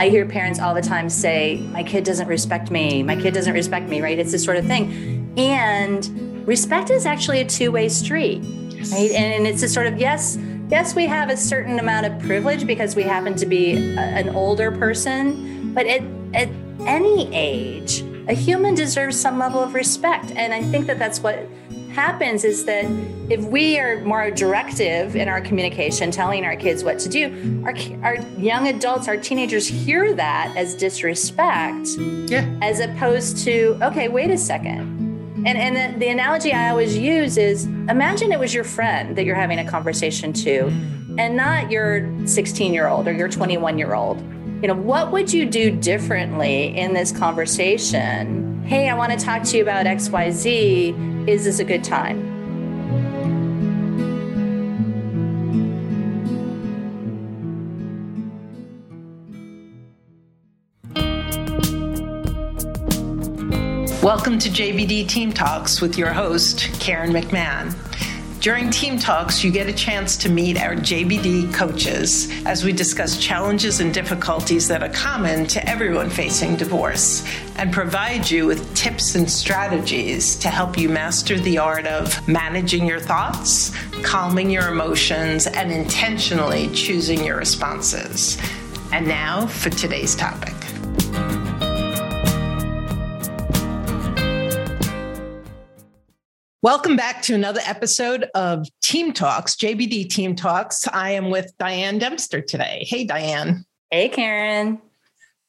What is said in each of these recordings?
I hear parents all the time say, My kid doesn't respect me. My kid doesn't respect me, right? It's this sort of thing. And respect is actually a two way street, yes. right? And, it's a sort of, yes, yes, we have a certain amount of privilege because we happen to be a, an older person, but at, at any age, a human deserves some level of respect. And I think that that's what happens is that if we are more directive in our communication, telling our kids what to do, our, our young adults, our teenagers hear that as disrespect, yeah. as opposed to, okay, wait a second. And, and the, the analogy I always use is imagine it was your friend that you're having a conversation to and not your 16 year old or your 21 year old. You know, what would you do differently in this conversation? Hey, I want to talk to you about XYZ is this a good time? Welcome to JBD Team Talks with your host, Karen McMahon. During Team Talks, you get a chance to meet our JBD coaches as we discuss challenges and difficulties that are common to everyone facing divorce and provide you with tips and strategies to help you master the art of managing your thoughts, calming your emotions, and intentionally choosing your responses. And now for today's topic. Welcome back to another episode of Team Talks, JBD Team Talks. I am with Diane Dempster today. Hey, Diane. Hey, Karen.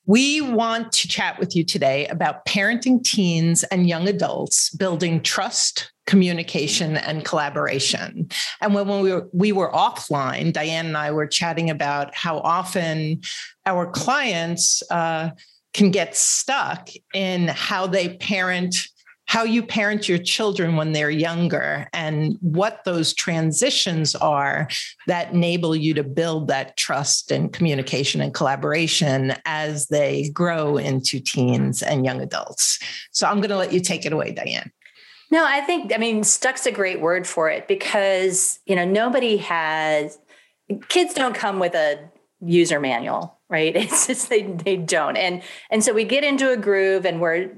We want to chat with you today about parenting teens and young adults, building trust, communication, and collaboration. And when we were, we were offline, Diane and I were chatting about how often our clients uh, can get stuck in how they parent how you parent your children when they're younger and what those transitions are that enable you to build that trust and communication and collaboration as they grow into teens and young adults. So I'm going to let you take it away, Diane. No, I think, I mean, stuck's a great word for it because, you know, nobody has, kids don't come with a user manual right? It's just they they don't. And and so we get into a groove and we're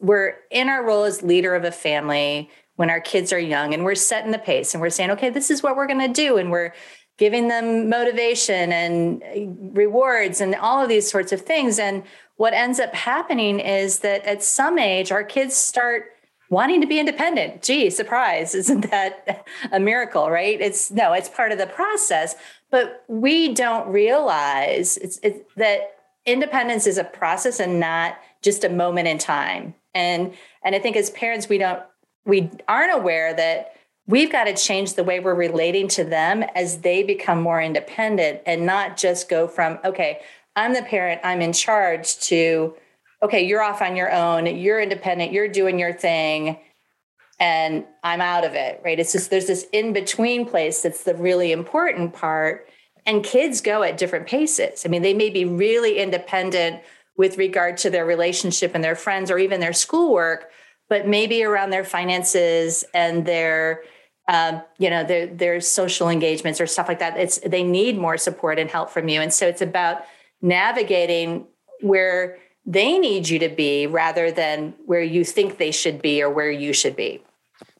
we're in our role as leader of a family when our kids are young and we're setting the pace and we're saying okay this is what we're going to do. And we're giving them motivation and uh, rewards and all of these sorts of things. And what ends up happening is that at some age our kids start wanting to be independent. Gee surprise isn't that a miracle right? It's no it's part of the process but we don't realize it's, it's that independence is a process and not just a moment in time. And and i think as parents we don't we aren't aware that we've got to change the way we're relating to them as they become more independent and not just go from okay i'm the parent i'm in charge to okay you're off on your own you're independent you're doing your thing and I'm out of it, right? It's just there's this in between place that's the really important part. And kids go at different paces. I mean, they may be really independent with regard to their relationship and their friends or even their schoolwork, but maybe around their finances and their um, you know their their social engagements or stuff like that. It's they need more support and help from you. And so it's about navigating where they need you to be rather than where you think they should be or where you should be.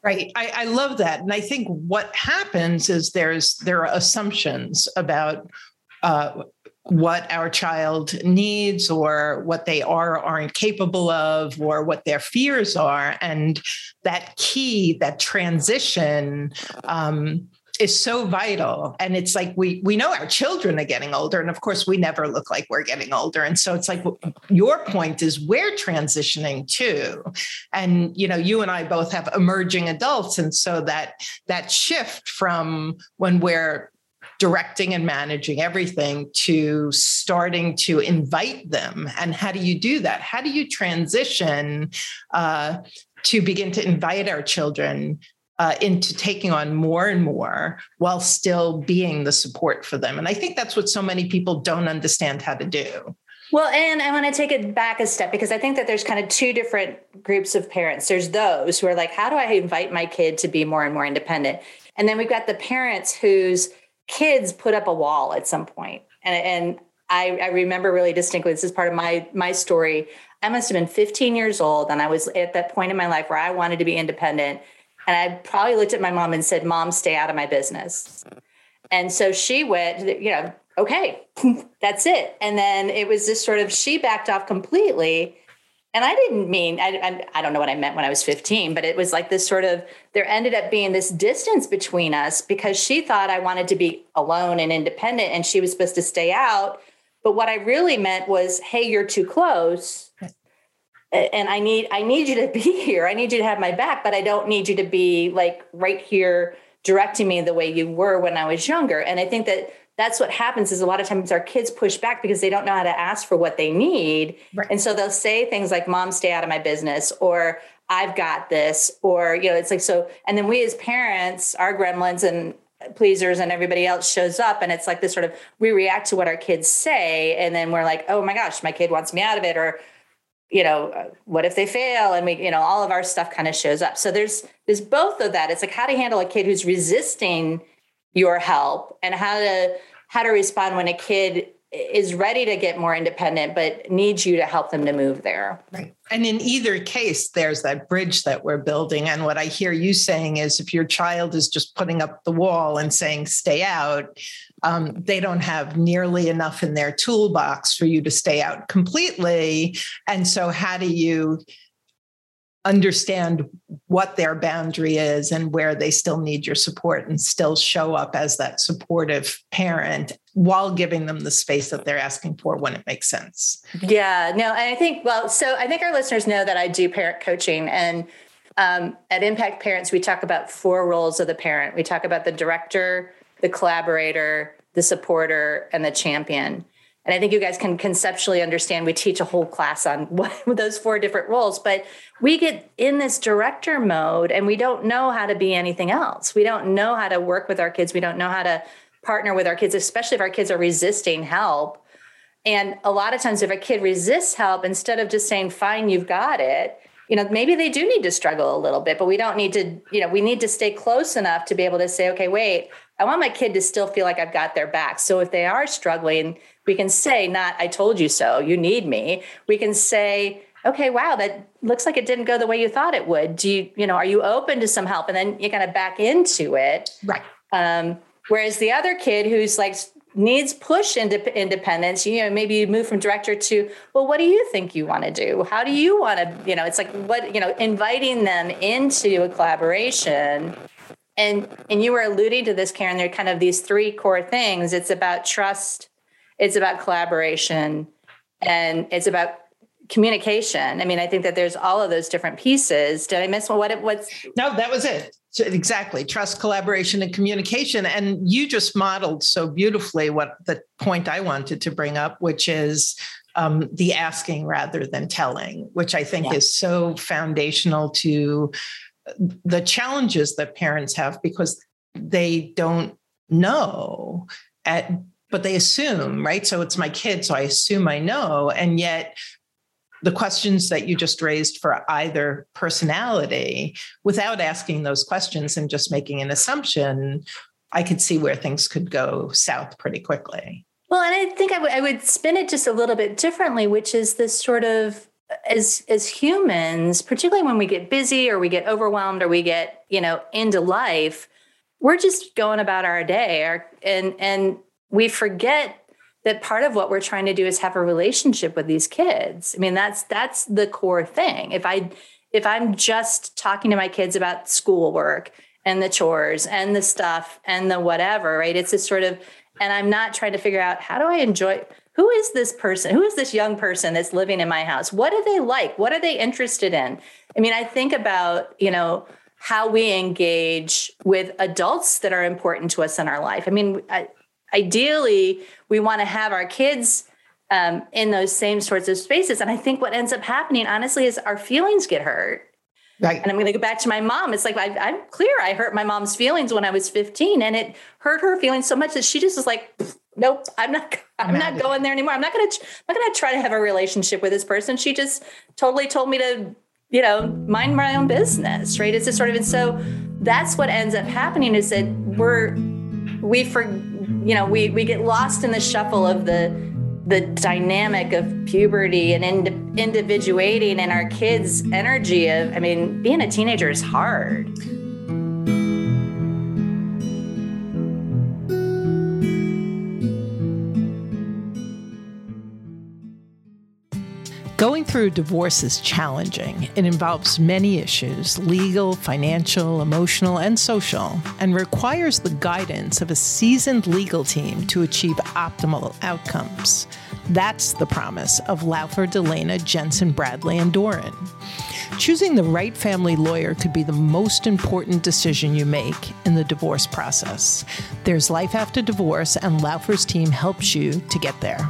Right. I, I, love that. And I think what happens is there's there are assumptions about uh, what our child needs or what they are aren't capable of or what their fears are and that key that transition um, is so vital. And it's like we we know our children are getting older. And of course we never look like we're getting older. And so it's like your point is we're transitioning too. And you know you and I both have emerging adults. And so that that shift from when we're directing and managing everything to starting to invite them. And how do you do that? How do you transition uh, to begin to invite our children uh, into taking on more and more while still being the support for them? And I think that's what so many people don't understand how to do. Well, and I want to take it back a step because I think that there's kind of two different groups of parents. There's those who are like, how do I invite my kid to be more and more independent? And then we've got the parents whose kids put up a wall at some point. And, and I, I remember really distinctly, this is part of my, my story. I must have been 15 years old. And I was at that point in my life where I wanted to be independent. And I probably looked at my mom and said, Mom, stay out of my business. And so she went, you know, okay, that's it. And then it was just sort of, she backed off completely and I didn't mean I, I, I don't know what I meant when I was 15, but it was like this sort of there ended up being this distance between us because she thought I wanted to be alone and independent, and she was supposed to stay out. But what I really meant was, hey, you're too close, and I need I need you to be here. I need you to have my back, but I don't need you to be like right here directing me the way you were when I was younger. And I think that that's what happens is a lot of times our kids push back because they don't know how to ask for what they need right. and so they'll say things like mom stay out of my business or i've got this or you know it's like so and then we as parents our gremlins and pleasers and everybody else shows up and it's like this sort of we react to what our kids say and then we're like oh my gosh my kid wants me out of it or you know uh, what if they fail? And we you know all of our stuff kind of shows up. So there's there's both of that. It's like how to handle a kid who's resisting your help and how to how to respond when a kid is ready to get more independent but needs you to help them to move there. Right. And in either case there's that bridge that we're building. And what i hear you saying is if your child is just putting up the wall and saying stay out um, they don't have nearly enough in their toolbox for you to stay out completely. And so how do you understand what their boundary is and where they still need your support and still show up as that supportive parent while giving them the space that they're asking for when it makes sense. Yeah, no, and I think, well, so I think our listeners know that I do parent coaching and um, at Impact Parents, we talk about four roles of the parent. We talk about the director, the collaborator, the supporter, and the champion. And I think you guys can conceptually understand we teach a whole class on what, those four different roles, but we get in this director mode and we don't know how to be anything else. We don't know how to work with our kids. We don't know how to partner with our kids, especially if our kids are resisting help. And a lot of times, if a kid resists help, instead of just saying, fine, you've got it, you know, maybe they do need to struggle a little bit, but we don't need to, you know, we need to stay close enough to be able to say, okay, wait, I want my kid to still feel like I've got their back. So if they are struggling, we can say, not, I told you so, you need me. We can say, okay, wow, that looks like it didn't go the way you thought it would. Do you, you know, are you open to some help? And then you kind of back into it. Right. Um, whereas the other kid who's like needs push into independence, you know, maybe you move from director to, well, what do you think you want to do? How do you want to, you know, it's like what, you know, inviting them into a collaboration. And and you were alluding to this, Karen. There are kind of these three core things. It's about trust, it's about collaboration and it's about communication. I mean, I think that there's all of those different pieces. Did I miss one? What what's No, that was it. So exactly. Trust, collaboration, and communication. And you just modeled so beautifully what the point I wanted to bring up, which is um, the asking rather than telling, which I think yeah. is so foundational to the challenges that parents have because they don't know at but they assume, right? So it's my kid, so I assume I know. And yet, the questions that you just raised for either personality, without asking those questions and just making an assumption, I could see where things could go south pretty quickly. Well, and I think I, w- I would spin it just a little bit differently, which is this sort of as as humans, particularly when we get busy or we get overwhelmed or we get you know into life, we're just going about our day, our, and and we forget that part of what we're trying to do is have a relationship with these kids. I mean, that's that's the core thing. If I if I'm just talking to my kids about schoolwork and the chores and the stuff and the whatever, right? It's this sort of and I'm not trying to figure out how do I enjoy who is this person? Who is this young person that's living in my house? What do they like? What are they interested in? I mean, I think about, you know, how we engage with adults that are important to us in our life. I mean, I, ideally, we want to have our kids um, in those same sorts of spaces. And I think what ends up happening, honestly, is our feelings get hurt. Right. And I'm going to go back to my mom. It's like I, am clear. I hurt my mom's feelings when I was 15, and it hurt her feelings so much that she just was like, "Nope, I'm not. I'm not going there anymore. I'm not going to. I'm not going to try to have a relationship with this person." She just totally told me to, you know, mind my own business. Right. It's just sort of, and so that's what ends up happening is that we're we for you know we we get lost in the shuffle of the the dynamic of puberty and ind- individuating and our kids' energy of i mean being a teenager is hard Going through a divorce is challenging. It involves many issues legal, financial, emotional, and social, and requires the guidance of a seasoned legal team to achieve optimal outcomes. That's the promise of Laufer, Dalena, Jensen, Bradley, and Doran. Choosing the right family lawyer could be the most important decision you make in the divorce process. There's life after divorce, and Laufer's team helps you to get there.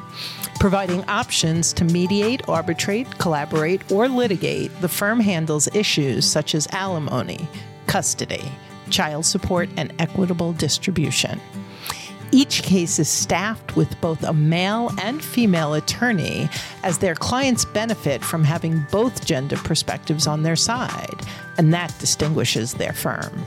Providing options to mediate, arbitrate, collaborate, or litigate, the firm handles issues such as alimony, custody, child support, and equitable distribution. Each case is staffed with both a male and female attorney, as their clients benefit from having both gender perspectives on their side, and that distinguishes their firm.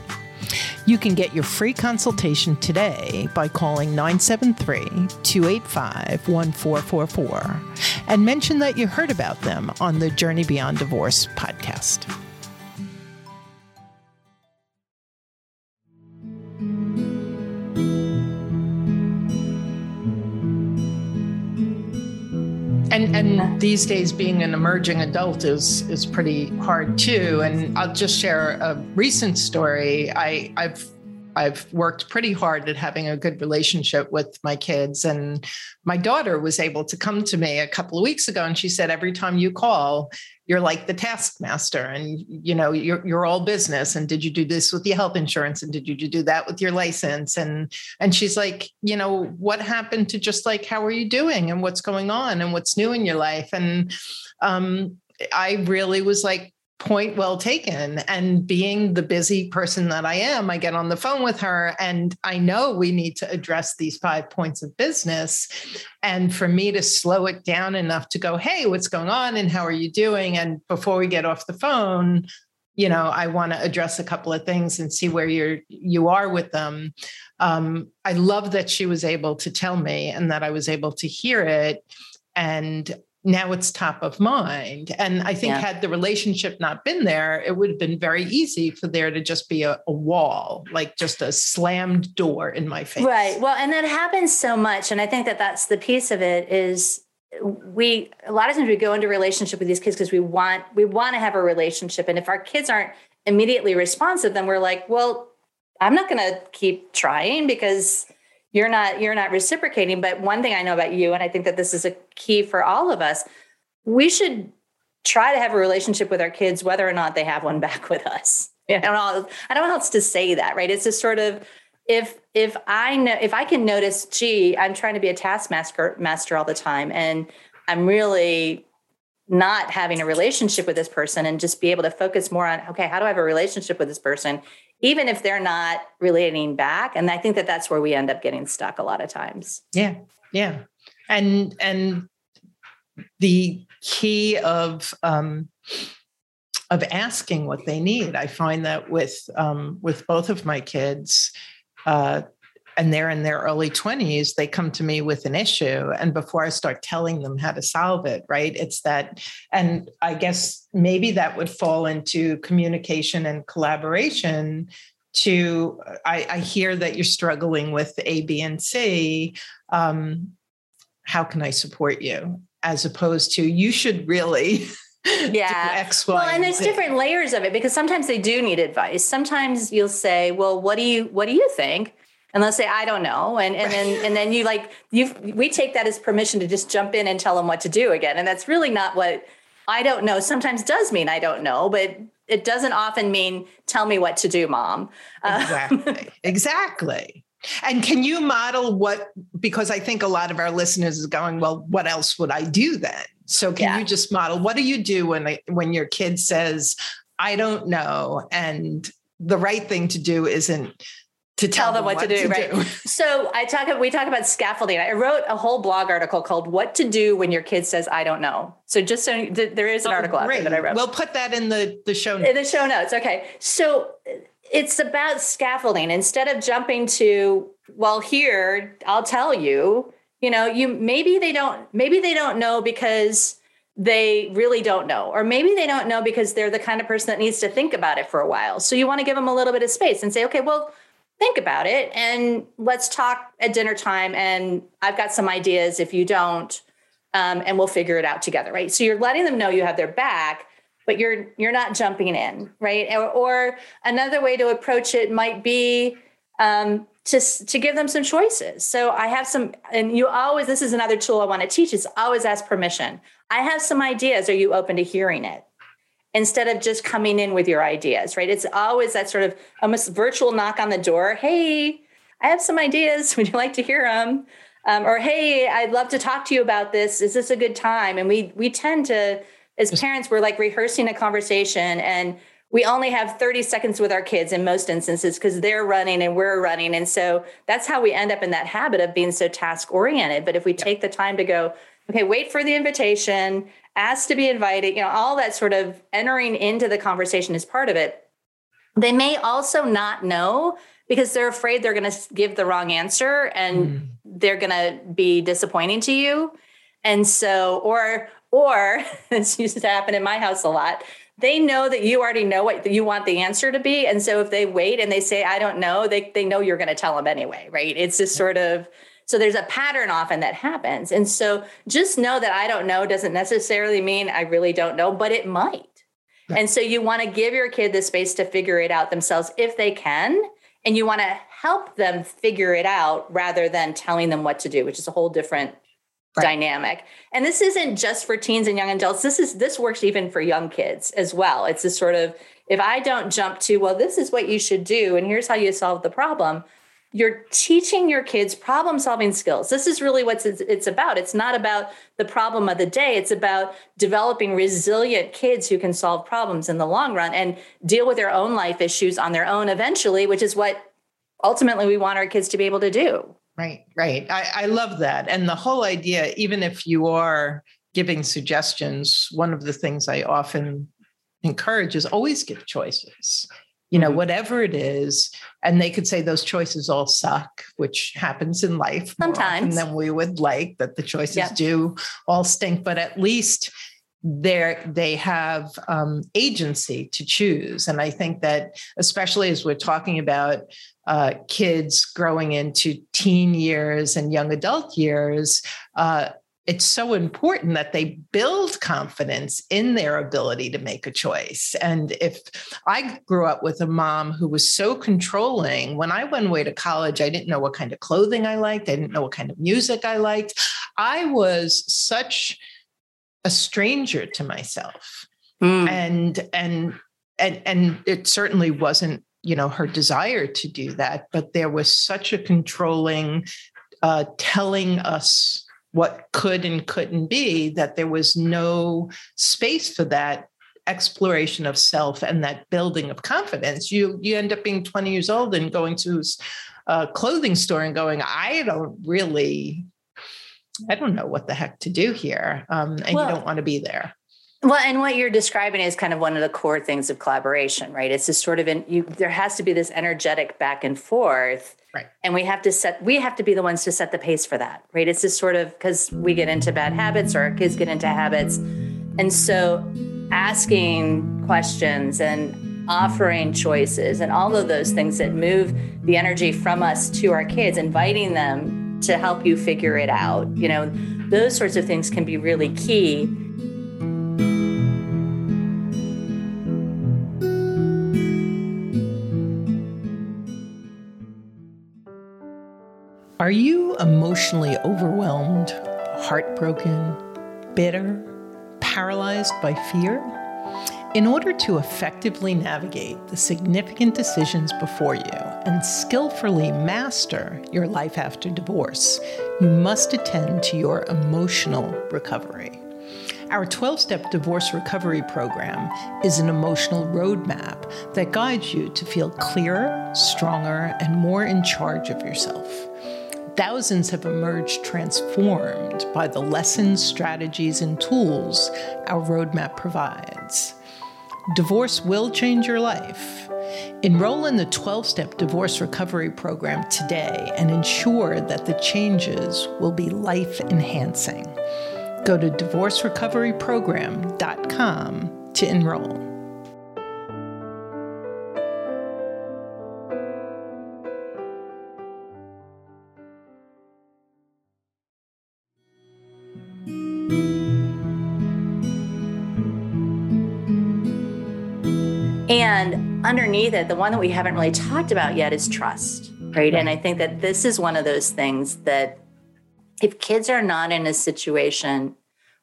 You can get your free consultation today by calling 973 285 1444 and mention that you heard about them on the Journey Beyond Divorce podcast. And and mm-hmm. these days being an emerging adult is is pretty hard too. And i'll just share a recent story. I i've I've worked pretty hard at having a good relationship with my kids. And my daughter was able to come to me a couple of weeks ago and she said, Every time you call, you're like the taskmaster and you know you're you're all business and did you do this with your health insurance and did you do that with your license and and she's like you know what happened to just like how are you doing and what's going on and what's new in your life and um I really was like point well taken. And being the busy person that I am, I get on the phone with her and I know we need to address these five points of business. And for me to slow it down enough to go, hey, what's going on? And how are you doing? And before we get off the phone, you know, I want to address a couple of things and see where you're you are with them. Um, I love that she was able to tell me and that I was able to hear it. And now it's top of mind. And I think, yeah. had the relationship not been there, it would have been very easy for there to just be a, a, wall, like just a slammed door in my face. Right. Well, and that happens so much. And I think that that's the piece of it is we a lot of times we go into relationship with these kids because we want we want to have a relationship and if our kids aren't immediately responsive then we're like well i'm not going to keep trying because you're not you're not reciprocating but one thing i know about you and i think that this is a key for all of us we should try to have a relationship with our kids whether or not they have one back with us. I don't know i don't know how else to say that right? It's just sort of if if i know if i can notice gee i'm trying to be a taskmaster master all the time and i'm really not having a relationship with this person and just be able to focus more on okay how do i have a relationship with this person even if they're not relating back. And i think that that's where we end up getting stuck a lot of times. Yeah yeah. And and the key of um of asking what they need i find that with um with both of my kids uh and they're in their early 20s, they come to me with an issue. And before I start telling them how to solve it, right? It's that, and I guess maybe that would fall into communication and collaboration. To, I, I hear that you're struggling with A, B, and C. Um, how can I support you? As opposed to, you should really yeah. X, y, well, and there's different layers of it because sometimes they do need advice. Sometimes you'll say, "Well, what do you what do you think?" And they'll say, "I don't know," and and then and then you like you we take that as permission to just jump in and tell them what to do again, and that's really not what I don't know. Sometimes does mean I don't know, but it doesn't often mean tell me what to do, mom. Uh, exactly. exactly. And can you model what? Because I think a lot of our listeners is going, well, what else would I do then? So can yeah. you just model what do you do when when your kid says, "I don't know," and the right thing to do isn't to tell, tell them, what, what, to do, to right? Do. So I talk we talk about scaffolding. I wrote a whole blog article called "What to Do When Your Kid Says I Don't Know." So just so there is an oh, article that I wrote. We'll put that in the the show notes. In the show notes. Okay. So uh, it's about scaffolding instead of jumping to well here I'll tell you you know you maybe they don't maybe they don't know because they really don't know or maybe they don't know because they're the kind of person that needs to think about it for a while so you want to give them a little bit of space and say okay well think about it and let's talk at dinner time and i've got some ideas if you don't um, and we'll figure it out together right so you're letting them know you have their back but you're you're not jumping in right or, or another way to approach it might be um, to, to give them some choices. So I have some, and you always, this is another tool I want to teach is always ask permission. I have some ideas. Are you open to hearing it? Instead of just coming in with your ideas, right? It's always that sort of almost virtual knock on the door. Hey, I have some ideas. Would you like to hear them? Um, or hey, I'd love to talk to you about this. Is this a good time? And we we tend to, as parents, we're like rehearsing a conversation and we only have 30 seconds with our kids in most instances because they're running and we're running. And so that's how we end up in that habit of being so task oriented. But if we take the time to go, okay, wait for the invitation, ask to be invited, you know, all that sort of entering into the conversation is part of it. They may also not know because they're afraid they're going to give the wrong answer and mm. they're going to be disappointing to you. And so, or, or this used to happen in my house a lot they know that you already know what you want the answer to be. And so if they wait and they say, I don't know, they, they know you're going to tell them anyway, right? It's just sort of, so there's a pattern often that happens. And so just know that I don't know doesn't necessarily mean I really don't know, but it might. And so you want to give your kid the space to figure it out themselves if they can. And you want to help them figure it out rather than telling them what to do, which is a whole different right. dynamic. And this isn't just for teens and young adults. This is this works even for young kids as well. It's this sort of if I don't jump to, well, this is what you should do, and here's how you solve the problem. You're teaching your kids problem solving skills. This is really what it's about. It's not about the problem of the day. It's about developing resilient kids who can solve problems in the long run and deal with their own life issues on their own eventually, which is what ultimately we want our kids to be able to do. Right, right. I, I love that. And the whole idea, even if you are giving suggestions, one of the things I often encourage is always give choices. You know, mm-hmm. whatever it is, and they could say those choices all suck, which happens in life sometimes. than we would like that the choices yep. do all stink, but at least they they have um, agency to choose and i think that especially as we're talking about uh, kids growing into teen years and young adult years, uh, it's so important that they build confidence in their ability to make a choice. And if I grew up with a mom who was so controlling, when I went away to college, I didn't know what kind of clothing I liked, I didn't know what kind of music I liked. I was such a stranger to myself. Mm. And and and and it certainly wasn't you know her desire to do that but there was such a controlling uh, telling us what could and couldn't be that there was no space for that exploration of self and that building of confidence you you end up being 20 years old and going to a clothing store and going i don't really i don't know what the heck to do here um, and well, you don't want to be there well, and what you're describing is kind of one of the core things of collaboration, right? It's just sort of in you there has to be this energetic back and forth. Right. And we have to set we have to be the ones to set the pace for that, right? It's just sort of because we get into bad habits or our kids get into habits. And so asking questions and offering choices and all of those things that move the energy from us to our kids, inviting them to help you figure it out. You know, those sorts of things can be really key. Are you emotionally overwhelmed, heartbroken, bitter, paralyzed by fear? In order to effectively navigate the significant decisions before you and skillfully master your life after divorce, you must attend to your emotional recovery. Our 12 step divorce recovery program is an emotional roadmap that guides you to feel clearer, stronger, and more in charge of yourself. Thousands have emerged transformed by the lessons, strategies, and tools our roadmap provides. Divorce will change your life. Enroll in the 12 step divorce recovery program today and ensure that the changes will be life enhancing. Go to divorcerecoveryprogram.com to enroll. And underneath it, the one that we haven't really talked about yet is trust, right? And I think that this is one of those things that if kids are not in a situation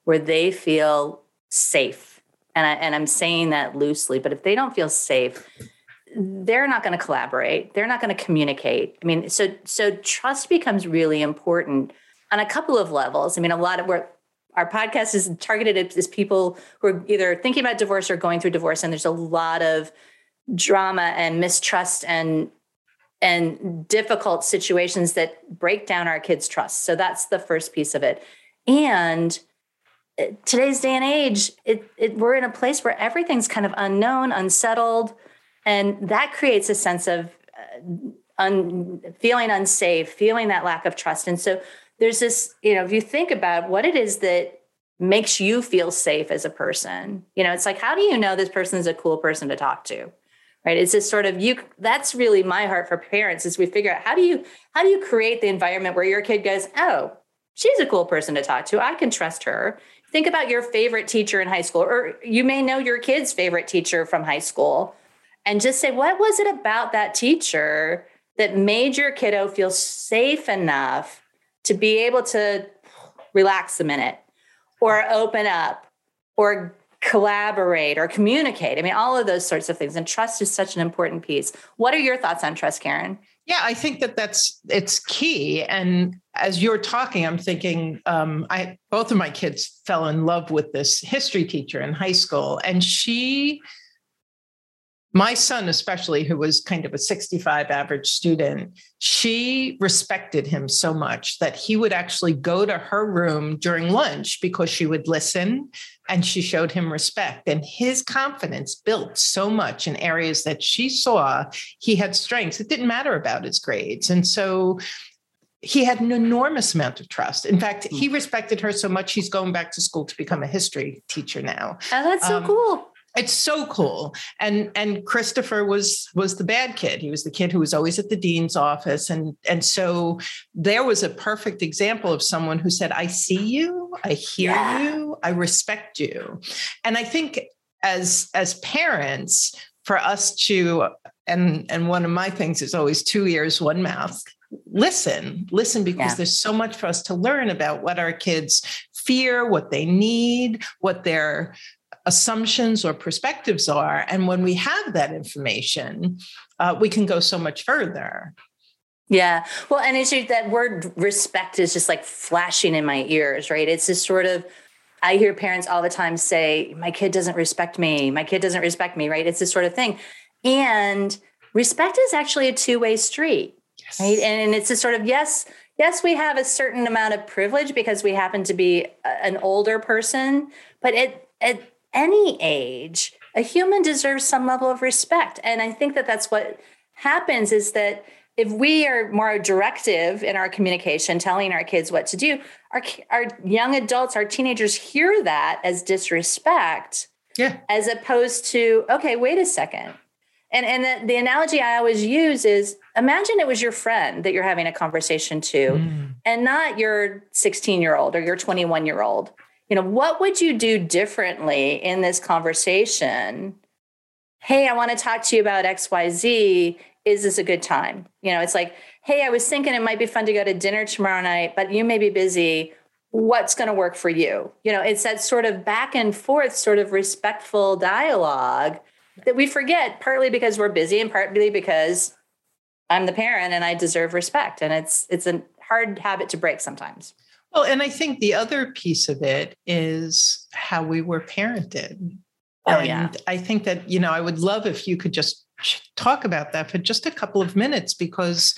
where they feel safe, and, I, and I'm saying that loosely, but if they don't feel safe, they're not going to collaborate. They're not going to communicate. I mean, so so trust becomes really important on a couple of levels. I mean, a lot of where our podcast is targeted at people who are either thinking about divorce or going through divorce, and there's a lot of drama and mistrust and and difficult situations that break down our kids' trust. So that's the first piece of it. And uh, today's day and age, it, it, we're in a place where everything's kind of unknown, unsettled, and that creates a sense of uh, un, feeling unsafe, feeling that lack of trust. And so there's this, you know, if you think about what it is that makes you feel safe as a person, you know, it's like, how do you know this person is a cool person to talk to? Right. It's just sort of you that's really my heart for parents is we figure out how do you how do you create the environment where your kid goes, Oh, she's a cool person to talk to. I can trust her. Think about your favorite teacher in high school, or you may know your kid's favorite teacher from high school, and just say, what was it about that teacher that made your kiddo feel safe enough to be able to relax a minute or open up or collaborate or communicate. I mean, all of those sorts of things. And trust is such an important piece. What are your thoughts on trust, Karen? Yeah, I think that that's it's key. And as you're talking, I'm thinking, um, I both of my kids fell in love with this history teacher in high school, and she my son especially who was kind of a 65 average student she respected him so much that he would actually go to her room during lunch because she would listen and she showed him respect and his confidence built so much in areas that she saw he had strengths it didn't matter about his grades and so he had an enormous amount of trust. In fact, he hmm. respected her so much he's going back to school to become a history teacher now. Oh, that's so um, cool it's so cool. And and christopher was was the bad kid. He was the kid who was always at the dean's office. And and so there was a perfect example of someone who said i see you. I hear yeah. you. I respect you. And i think as as parents for us to and and one of my things is always two ears one mouth listen. Listen because yeah. there's so much for us to learn about what our kids fear what they need what their assumptions or perspectives are. And when we have that information, uh, we can go so much further. Yeah. Well, and it's that word respect is just like flashing in my ears, right? It's this sort of, I hear parents all the time say, my kid doesn't respect me. My kid doesn't respect me, right? It's this sort of thing. And respect is actually a two way street, yes. right? And it's a sort of, yes, yes, we have a certain amount of privilege because we happen to be an older person, but it, it any age, a human deserves some level of respect. And I think that that's what happens is that if we are more directive in our communication, telling our kids what to do, our, our young adults, our teenagers hear that as disrespect. Yeah. As opposed to, okay, wait a second. And and the, the analogy I always use is imagine it was your friend that you're having a conversation to mm. and not your 16 year old or your 21 year old. You know, what would you do differently in this conversation? Hey, I want to talk to you about XYZ. Is this a good time? You know, it's like, hey, I was thinking it might be fun to go to dinner tomorrow night, but you may be busy what's going to work for you you know it's that sort of back and forth sort of respectful dialogue that we forget partly because we're busy and partly because i'm the parent and i deserve respect and it's it's a hard habit to break sometimes well and i think the other piece of it is how we were parented oh, and yeah. i think that you know i would love if you could just talk about that for just a couple of minutes because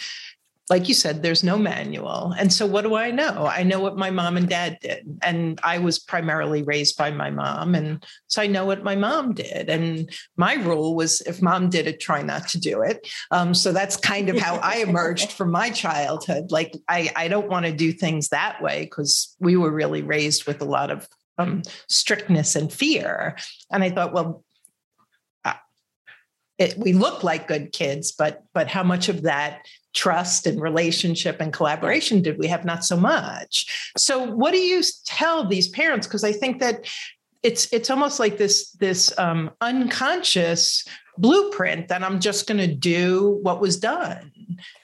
like you said, there's no manual. And so what do I know? I know what my mom and dad did. And I was primarily raised by my mom. And so I know what my mom did. And my rule was if mom did it, try not to do it. Um, so that's kind of how I emerged from my childhood. Like I, I don't want to do things that way because we were really raised with a lot of um, strictness and fear. And I thought, well, uh, it, we look like good kids, but but how much of that trust and relationship and collaboration did we have? Not so much. So what do you tell these parents? Because i think that it's it's almost like this this um, unconscious blueprint that i'm just going to do what was done.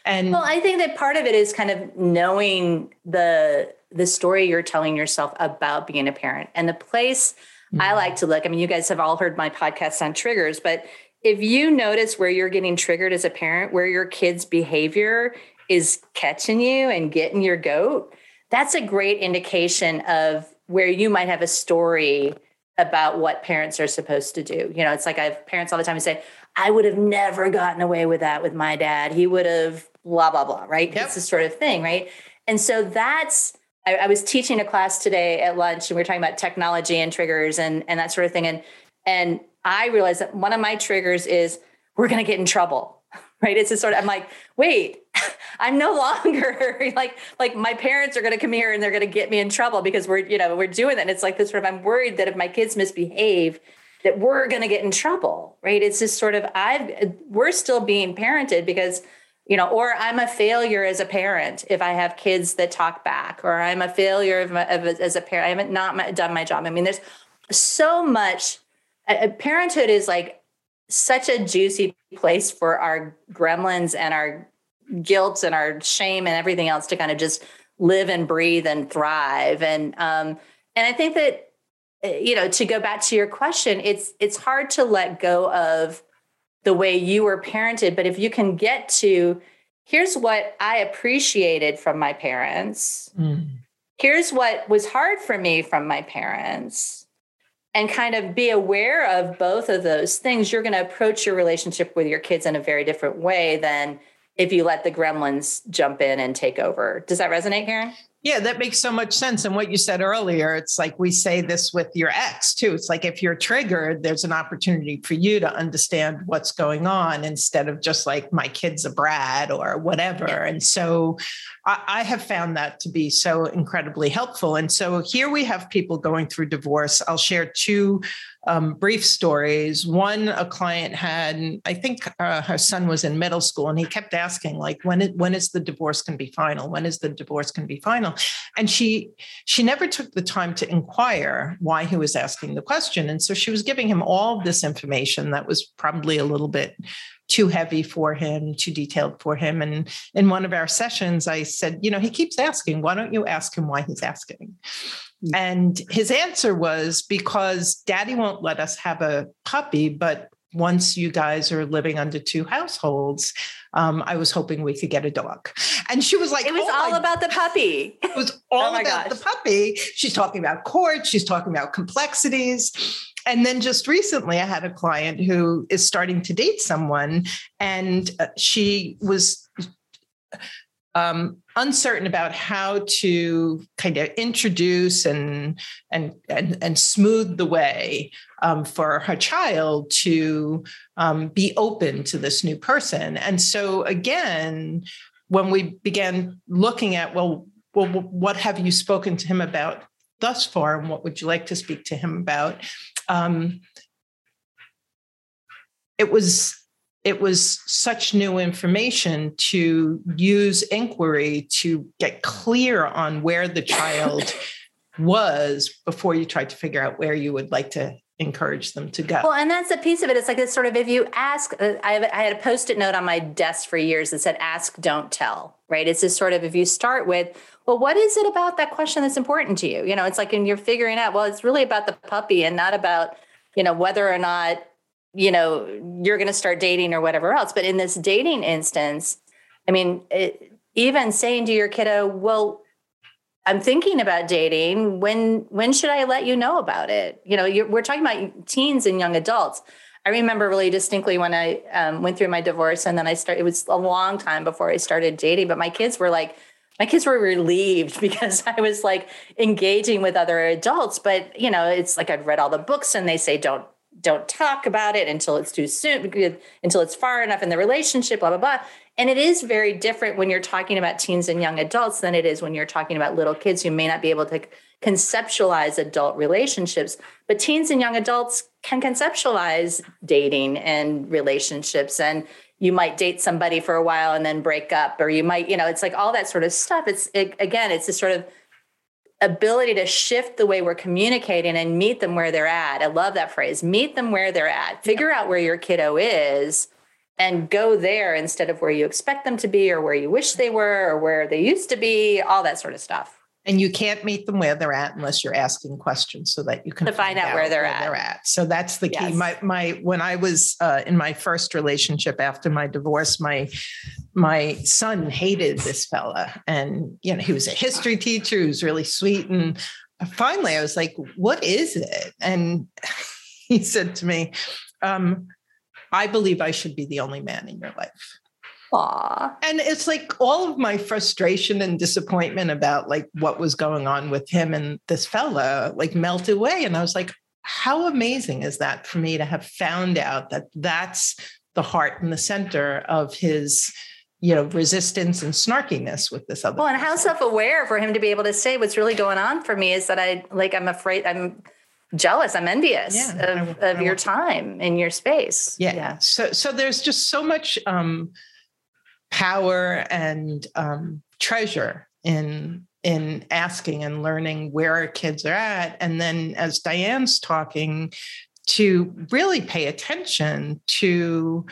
And well i think that part of it is kind of knowing the the story you're telling yourself about being a parent. And the place mm-hmm. i like to look i mean you guys have all heard my podcast on triggers but if you notice where you're getting triggered as a parent, where your kid's behavior is catching you and getting your goat, that's a great indication of where you might have a story about what parents are supposed to do. You know, it's like I have parents all the time who say, I would have never gotten away with that with my dad. He would have blah, blah, blah, right? Yep. It's this sort of thing, right? And so that's, I, I, was teaching a class today at lunch and we were talking about technology and triggers and, and that sort of thing. And, and I realized that one of my triggers is we're going to get in trouble. Right. It's just sort of, I'm like, wait, I'm no longer like, like my parents are going to come here and they're going to get me in trouble because we're, you know, we're doing that. And it's like this sort of, I'm worried that if my kids misbehave, that we're going to get in trouble. Right. It's just sort of, I've, we're still being parented because, you know, or I'm a failure as a parent if I have kids that talk back, or I'm a failure of, of, as a parent. I haven't not done my job. I mean, there's so much parenthood is like such a juicy place for our gremlins and our guilt and our shame and everything else to kind of just live and breathe and thrive. And um and i think that eh, you know to go back to your question it's it's hard to let go of the way you were parented but if you can get to here's what i appreciated from my parents. Mm. here's what was hard for me from my parents and kind of be aware of both of those things, you're going to approach your relationship with your kids in a very different way than if you let the gremlins jump in and take over. Does that resonate, Karen? Yeah, that makes so much sense. And what you said earlier, it's like we say this with your ex too. It's like if you're triggered, there's an opportunity for you to understand what's going on instead of just like my kid's a brat or whatever. And so I, I have found that to be so incredibly helpful. And so here we have people going through divorce. I'll share two um, brief stories. One, a client had, I think uh, her son was in middle school, and he kept asking, like, when it, when is the divorce can be final? When is the divorce can be final? And she she never took the time to inquire why he was asking the question, and so she was giving him all this information that was probably a little bit too heavy for him, too detailed for him. And in one of our sessions, I said, you know, he keeps asking, why don't you ask him why he's asking? Mm. And his answer was because daddy won't let us have a puppy, but once you guys are living under two households, um, I was hoping we could get a dog. And she was like, It was oh all about the puppy. It was all oh about gosh. the puppy. She's talking about court, she's talking about complexities. And then just recently, I had a client who is starting to date someone, and uh, she was um, uncertain about how to kind of introduce and and and, and smooth the way um, for her child to um, be open to this new person. And so again, when we began looking at well, well, what have you spoken to him about thus far, and what would you like to speak to him about? Um, it was it was such new information to use inquiry to get clear on where the child was before you tried to figure out where you would like to encourage them to go. Well, and that's a piece of it. It's like this sort of if you ask, uh, I, have, I had a post it note on my desk for years that said, ask, don't tell, right? It's this sort of if you start with, well, what is it about that question that's important to you? You know, it's like, and you're figuring out, well, it's really about the puppy and not about, you know, whether or not, you know, you're going to start dating or whatever else. But in this dating instance, I mean, it, even saying to your kiddo, well, I'm thinking about dating. When when should I let you know about it? You know, we're talking about teens and young adults. I remember really distinctly when I um, went through my divorce, and then I started. It was a long time before I started dating, but my kids were like, my kids were relieved because I was like engaging with other adults. But you know, it's like I'd read all the books, and they say don't don't talk about it until it's too soon, until it's far enough in the relationship, blah blah blah. And it is very different when you're talking about teens and young adults than it is when you're talking about little kids who may not be able to conceptualize adult relationships. But teens and young adults can conceptualize dating and relationships. And you might date somebody for a while and then break up, or you might, you know, it's like all that sort of stuff. It's it, again, it's this sort of ability to shift the way we're communicating and meet them where they're at. I love that phrase meet them where they're at, figure out where your kiddo is and go there instead of where you expect them to be or where you wish they were or where they used to be, all that sort of stuff. And you can't meet them where they're at unless you're asking questions so that you can to find, find out, out, where, they're, where at. they're at. So that's the key. Yes. My my when I was uh, in my first relationship after my divorce, my my son hated this fella, and you know he was a history teacher. He was really sweet, and finally I was like, "What is it?" And he said to me, um, I believe I should be the only man in your life. Aww. And it's like all of my frustration and disappointment about like what was going on with him and this fella like melted away. And I was like, how amazing is that for me to have found out that that's the heart and the center of his you know resistance and snarkiness with this other well and how self-aware for him to be able to say what's really going on for me is that i like i'm afraid i'm jealous i'm envious yeah, of, I, of I, your time and your space. Yeah. yeah. So so there's just so much um power and um treasure in in asking and learning where our kids are at. And then as diane's talking to really pay attention to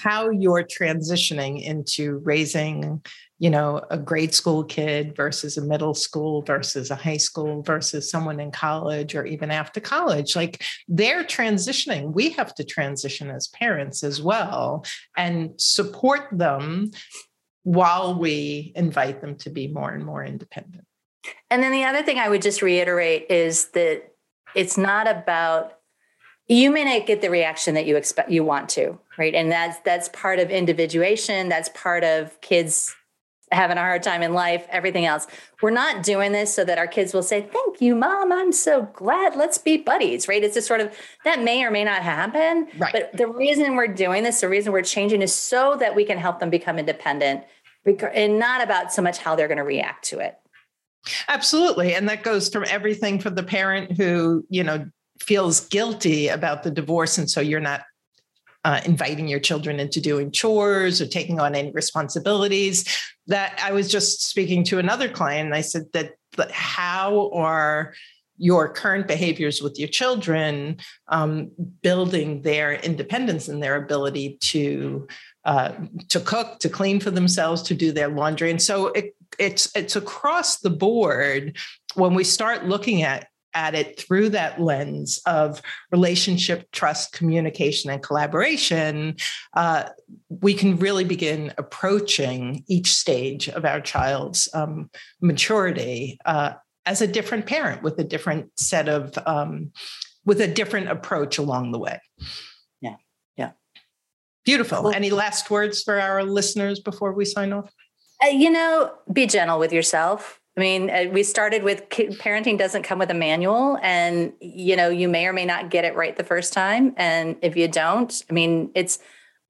how you're transitioning into raising you know a grade school kid versus a middle school versus a high school versus someone in college or even after college. Like they're transitioning. We have to transition as parents as well and support them while we invite them to be more and more independent. And then the other thing i would just reiterate is that it's not about you may not get the reaction that you expect you want to right and that's that's part of individuation that's part of kids having a hard time in life, everything else. We're not doing this so that our kids will say, Thank you, mom. I'm so glad. Let's be buddies, right? It's just sort of that may or may not happen. Right. But the reason we're doing this, the reason we're changing is so that we can help them become independent and not about so much how they're going to react to it. Absolutely. And that goes from everything for the parent who, you know, feels guilty about the divorce. And so you're not uh, inviting your children into doing chores or taking on any responsibilities. That I was just speaking to another client, and I said that, that how are your current behaviors with your children um, building their independence and their ability to uh, to cook, to clean for themselves, to do their laundry, and so it, it's it's across the board when we start looking at at it through that lens of relationship, trust, communication, and collaboration, uh, we can really begin approaching each stage of our child's um, maturity uh, as a different parent with a different set of, um, with a different approach along the way. Yeah. Yeah. Beautiful. Well, Any last words for our listeners before we sign off? Uh, you know, be gentle with yourself I mean, uh, we started with parenting doesn't come with a manual, and you know, you may or may not get it right the first time. And if you don't, I mean, it's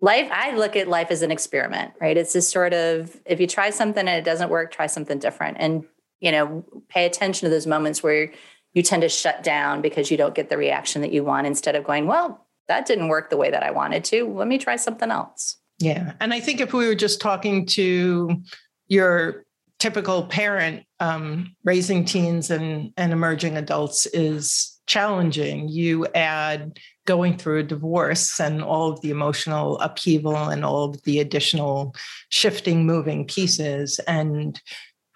life. I look at life as an experiment, right? It's this sort of if you try something and it doesn't work, try something different, and you know, pay attention to those moments where you tend to shut down because you don't get the reaction that you want instead of going, well, that didn't work the way that I wanted to. Let me try something else. Yeah. And I think if we were just talking to your typical parent, um, raising teens and, and emerging adults is challenging. You add going through a divorce and all of the emotional upheaval and all of the additional shifting, moving pieces. And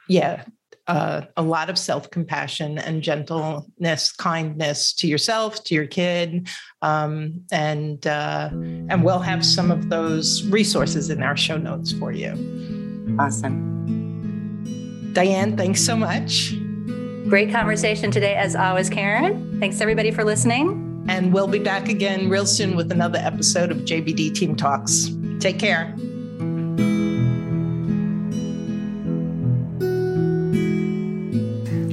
yeah, uh, a lot of self compassion and gentleness, kindness to yourself, to your kid, um, and uh, and we'll have some of those resources in our show notes for you. Awesome, Diane. Thanks so much. Great conversation today, as always, Karen. Thanks everybody for listening. And we'll be back again real soon with another episode of JBD Team Talks. Take care.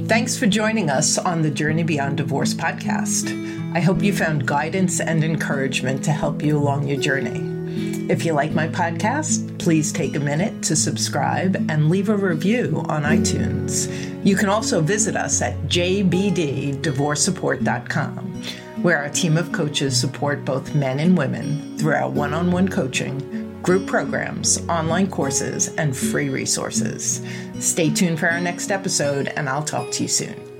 Thanks for joining us on the Journey Beyond Divorce podcast. I hope you found guidance and encouragement to help you along your journey. If you like my podcast, please take a minute to subscribe and leave a review on iTunes. You can also visit us at jbddivorcesupport.com, where our team of coaches support both men and women through our one on one coaching group programs, online courses, and free resources. Stay tuned for our next episode, and I'll talk to you soon.